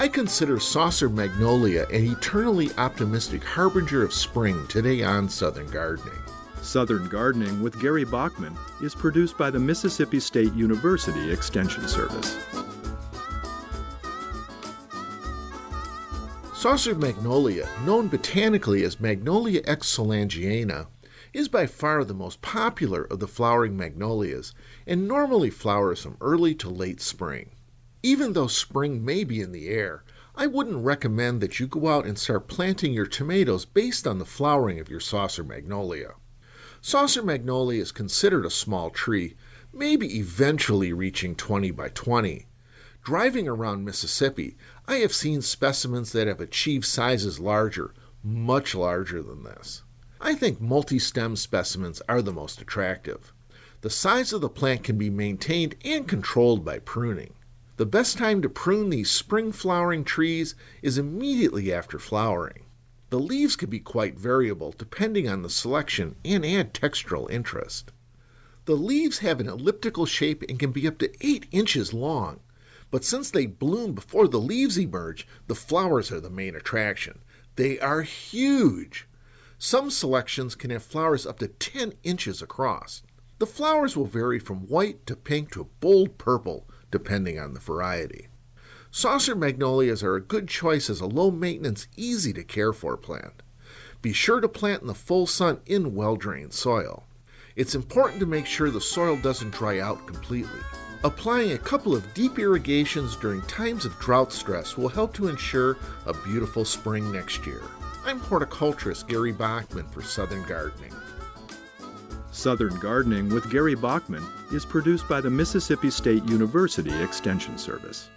I consider saucer magnolia an eternally optimistic harbinger of spring today on Southern Gardening. Southern Gardening with Gary Bachman is produced by the Mississippi State University Extension Service. Saucer magnolia, known botanically as Magnolia X soulangeana, is by far the most popular of the flowering magnolias and normally flowers from early to late spring. Even though spring may be in the air, I wouldn't recommend that you go out and start planting your tomatoes based on the flowering of your saucer magnolia. Saucer magnolia is considered a small tree, maybe eventually reaching 20 by 20. Driving around Mississippi, I have seen specimens that have achieved sizes larger, much larger than this. I think multi stem specimens are the most attractive. The size of the plant can be maintained and controlled by pruning. The best time to prune these spring flowering trees is immediately after flowering. The leaves can be quite variable depending on the selection and add textural interest. The leaves have an elliptical shape and can be up to 8 inches long, but since they bloom before the leaves emerge, the flowers are the main attraction. They are huge. Some selections can have flowers up to 10 inches across. The flowers will vary from white to pink to bold purple, depending on the variety. Saucer magnolias are a good choice as a low maintenance, easy to care for plant. Be sure to plant in the full sun in well drained soil. It's important to make sure the soil doesn't dry out completely. Applying a couple of deep irrigations during times of drought stress will help to ensure a beautiful spring next year. I'm horticulturist Gary Bachman for Southern Gardening. Southern Gardening with Gary Bachman is produced by the Mississippi State University Extension Service.